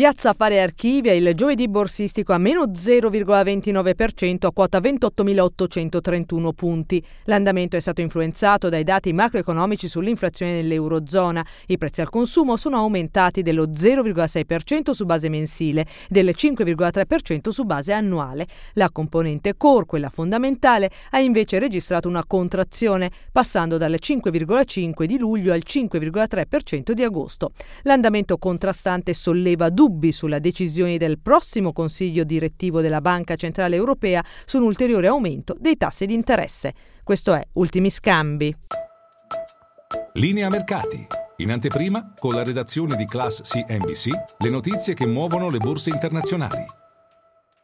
Piazza Affari Archivia il giovedì borsistico a meno 0,29% a quota 28.831 punti. L'andamento è stato influenzato dai dati macroeconomici sull'inflazione nell'Eurozona. I prezzi al consumo sono aumentati dello 0,6% su base mensile, del 5,3% su base annuale. La componente core, quella fondamentale, ha invece registrato una contrazione, passando dal 5,5% di luglio al 5,3% di agosto. L'andamento contrastante solleva dubbi sulla decisione del prossimo Consiglio direttivo della Banca Centrale Europea su un ulteriore aumento dei tassi di interesse. Questo è Ultimi Scambi. Linea mercati. In anteprima, con la redazione di Class CNBC, le notizie che muovono le borse internazionali.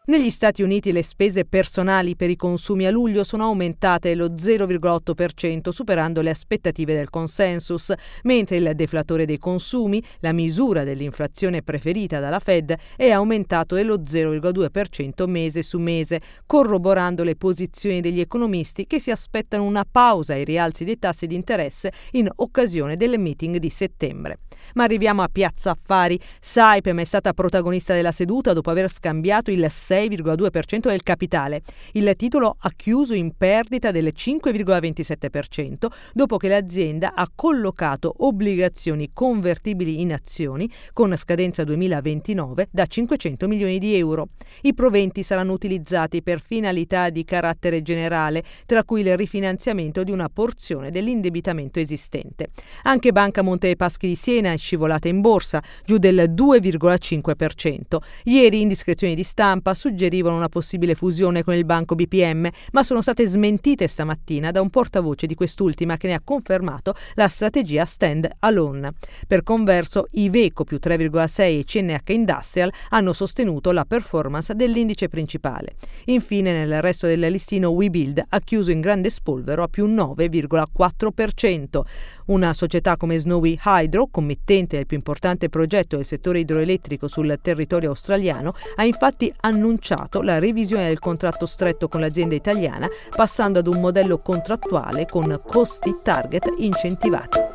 Negli Stati Uniti le spese personali per i consumi a luglio sono aumentate lo 0,8%, superando le aspettative del consensus, mentre il deflatore dei consumi, la misura dell'inflazione preferita dalla Fed, è aumentato dello 0,2% mese su mese, corroborando le posizioni degli economisti che si aspettano una pausa ai rialzi dei tassi di interesse in occasione del meeting di settembre. Ma arriviamo a Piazza Affari. Saipem è stata protagonista della seduta dopo aver scambiato il 6,2% del capitale. Il titolo ha chiuso in perdita del 5,27% dopo che l'azienda ha collocato obbligazioni convertibili in azioni con scadenza 2029 da 500 milioni di euro. I proventi saranno utilizzati per finalità di carattere generale, tra cui il rifinanziamento di una porzione dell'indebitamento esistente. Anche Banca Monte dei Paschi di Siena è scivolata in borsa, giù del 2,5%. Ieri indiscrezioni di stampa suggerivano una possibile fusione con il banco BPM, ma sono state smentite stamattina da un portavoce di quest'ultima che ne ha confermato la strategia stand alone. Per converso, Iveco più 3,6 e CNH Industrial hanno sostenuto la performance dell'indice principale. Infine, nel resto del listino WeBuild ha chiuso in grande spolvero a più 9,4%. Una società come Snowy Hydro, committente del più importante progetto del settore idroelettrico sul territorio australiano, ha infatti annunciato la revisione del contratto stretto con l'azienda italiana, passando ad un modello contrattuale con costi target incentivati.